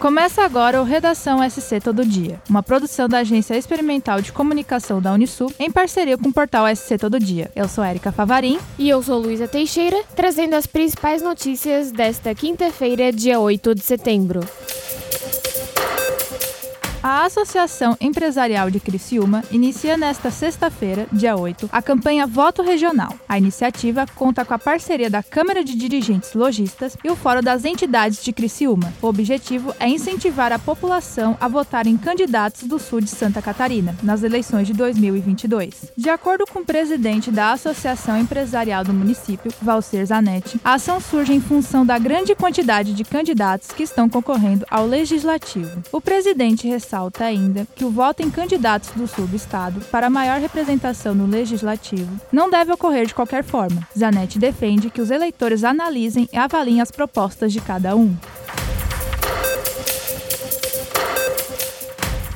Começa agora o Redação SC Todo Dia, uma produção da Agência Experimental de Comunicação da Unisul em parceria com o portal SC Todo Dia. Eu sou Érica Favarim. E eu sou Luísa Teixeira, trazendo as principais notícias desta quinta-feira, dia 8 de setembro. A Associação Empresarial de Criciúma inicia nesta sexta-feira, dia 8, a campanha Voto Regional. A iniciativa conta com a parceria da Câmara de Dirigentes Logistas e o Fórum das Entidades de Criciúma. O objetivo é incentivar a população a votar em candidatos do sul de Santa Catarina nas eleições de 2022. De acordo com o presidente da Associação Empresarial do município, Valcer Zanetti, a ação surge em função da grande quantidade de candidatos que estão concorrendo ao legislativo. O presidente ainda que o voto em candidatos do sul do estado para maior representação no legislativo não deve ocorrer de qualquer forma. Zanetti defende que os eleitores analisem e avaliem as propostas de cada um.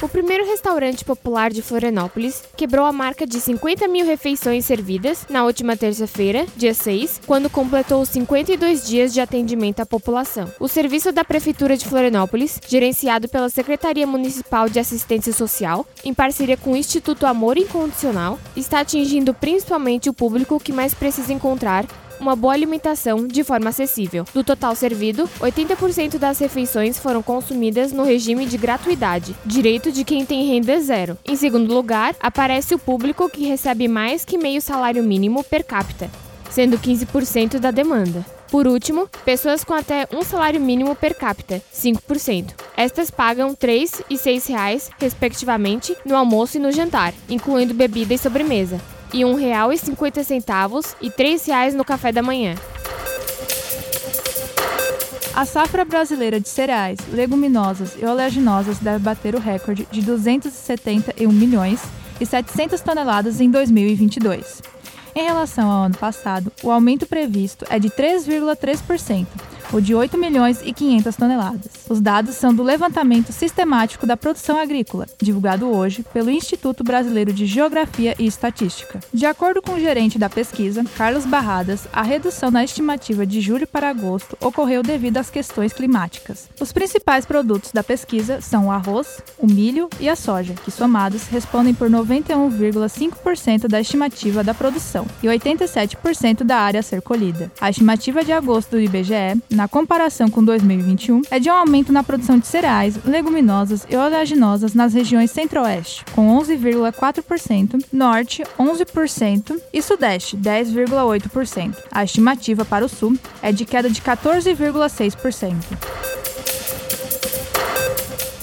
O primeiro restaurante popular de Florianópolis quebrou a marca de 50 mil refeições servidas na última terça-feira, dia 6, quando completou os 52 dias de atendimento à população. O serviço da Prefeitura de Florianópolis, gerenciado pela Secretaria Municipal de Assistência Social, em parceria com o Instituto Amor Incondicional, está atingindo principalmente o público que mais precisa encontrar uma boa alimentação de forma acessível. Do total servido, 80% das refeições foram consumidas no regime de gratuidade, direito de quem tem renda zero. Em segundo lugar, aparece o público que recebe mais que meio salário mínimo per capita, sendo 15% da demanda. Por último, pessoas com até um salário mínimo per capita, 5%. Estas pagam R$ 3 e 6 reais, respectivamente, no almoço e no jantar, incluindo bebida e sobremesa, e R$ 1,50 e R$ 3,00 no café da manhã. A safra brasileira de cereais, leguminosas e oleaginosas deve bater o recorde de 271 milhões e 700 toneladas em 2022. Em relação ao ano passado, o aumento previsto é de 3,3%, ou de 8 milhões e 500 toneladas. Os dados são do levantamento sistemático da produção agrícola, divulgado hoje pelo Instituto Brasileiro de Geografia e Estatística. De acordo com o gerente da pesquisa, Carlos Barradas, a redução na estimativa de julho para agosto ocorreu devido às questões climáticas. Os principais produtos da pesquisa são o arroz, o milho e a soja, que somados respondem por 91,5% da estimativa da produção e 87% da área a ser colhida. A estimativa de agosto do IBGE, na na comparação com 2021, é de um aumento na produção de cereais, leguminosas e oleaginosas nas regiões Centro-Oeste, com 11,4%, Norte, 11% e Sudeste, 10,8%. A estimativa para o Sul é de queda de 14,6%.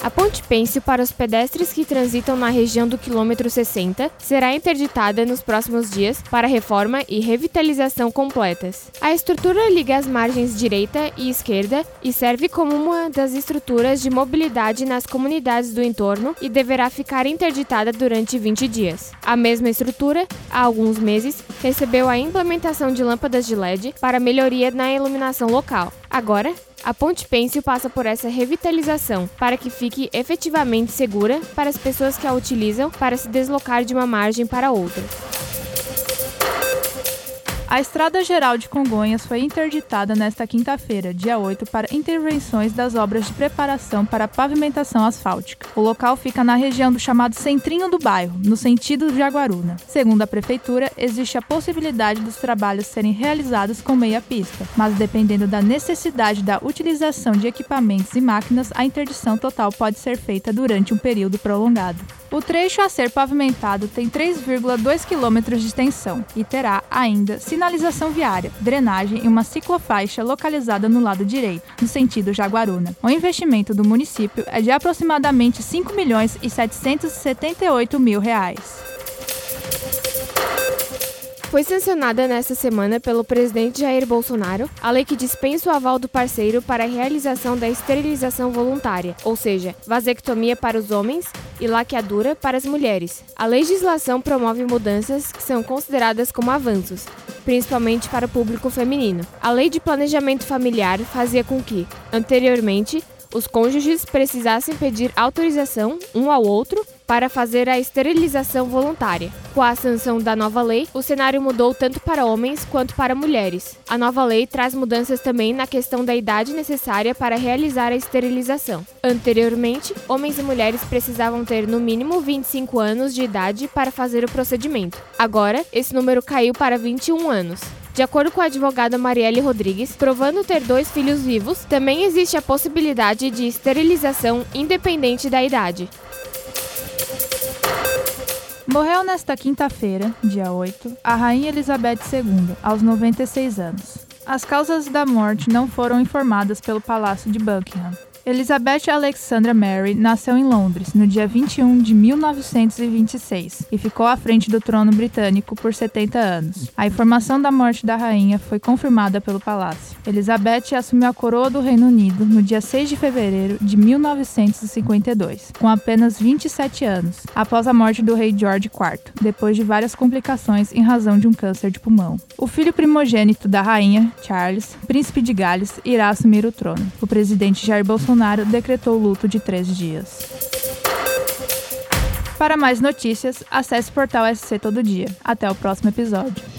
A ponte pêncil para os pedestres que transitam na região do quilômetro 60 será interditada nos próximos dias para reforma e revitalização completas. A estrutura liga as margens direita e esquerda e serve como uma das estruturas de mobilidade nas comunidades do entorno e deverá ficar interditada durante 20 dias. A mesma estrutura, há alguns meses, recebeu a implementação de lâmpadas de LED para melhoria na iluminação local. Agora, a Ponte Pêncil passa por essa revitalização para que fique efetivamente segura para as pessoas que a utilizam para se deslocar de uma margem para outra. A Estrada Geral de Congonhas foi interditada nesta quinta-feira, dia 8, para intervenções das obras de preparação para a pavimentação asfáltica. O local fica na região do chamado centrinho do bairro, no sentido de Jaguaruna. Segundo a prefeitura, existe a possibilidade dos trabalhos serem realizados com meia pista, mas dependendo da necessidade da utilização de equipamentos e máquinas, a interdição total pode ser feita durante um período prolongado. O trecho a ser pavimentado tem 3,2 km de extensão e terá ainda sinalização viária, drenagem e uma ciclofaixa localizada no lado direito, no sentido Jaguaruna. O investimento do município é de aproximadamente 5 milhões e 778 mil reais foi sancionada nesta semana pelo presidente Jair Bolsonaro a lei que dispensa o aval do parceiro para a realização da esterilização voluntária, ou seja, vasectomia para os homens e laqueadura para as mulheres. A legislação promove mudanças que são consideradas como avanços, principalmente para o público feminino. A lei de planejamento familiar fazia com que, anteriormente, os cônjuges precisassem pedir autorização um ao outro para fazer a esterilização voluntária. Com a sanção da nova lei, o cenário mudou tanto para homens quanto para mulheres. A nova lei traz mudanças também na questão da idade necessária para realizar a esterilização. Anteriormente, homens e mulheres precisavam ter no mínimo 25 anos de idade para fazer o procedimento. Agora, esse número caiu para 21 anos. De acordo com a advogada Marielle Rodrigues, provando ter dois filhos vivos, também existe a possibilidade de esterilização independente da idade. Morreu nesta quinta-feira, dia 8, a Rainha Elizabeth II, aos 96 anos. As causas da morte não foram informadas pelo Palácio de Buckingham. Elizabeth Alexandra Mary nasceu em Londres no dia 21 de 1926 e ficou à frente do trono britânico por 70 anos. A informação da morte da rainha foi confirmada pelo palácio. Elizabeth assumiu a coroa do Reino Unido no dia 6 de fevereiro de 1952, com apenas 27 anos, após a morte do rei George IV, depois de várias complicações em razão de um câncer de pulmão. O filho primogênito da rainha, Charles, príncipe de Gales, irá assumir o trono. O presidente Jair Bolsonaro Bolsonaro decretou luto de três dias. Para mais notícias, acesse o portal SC Todo Dia. Até o próximo episódio.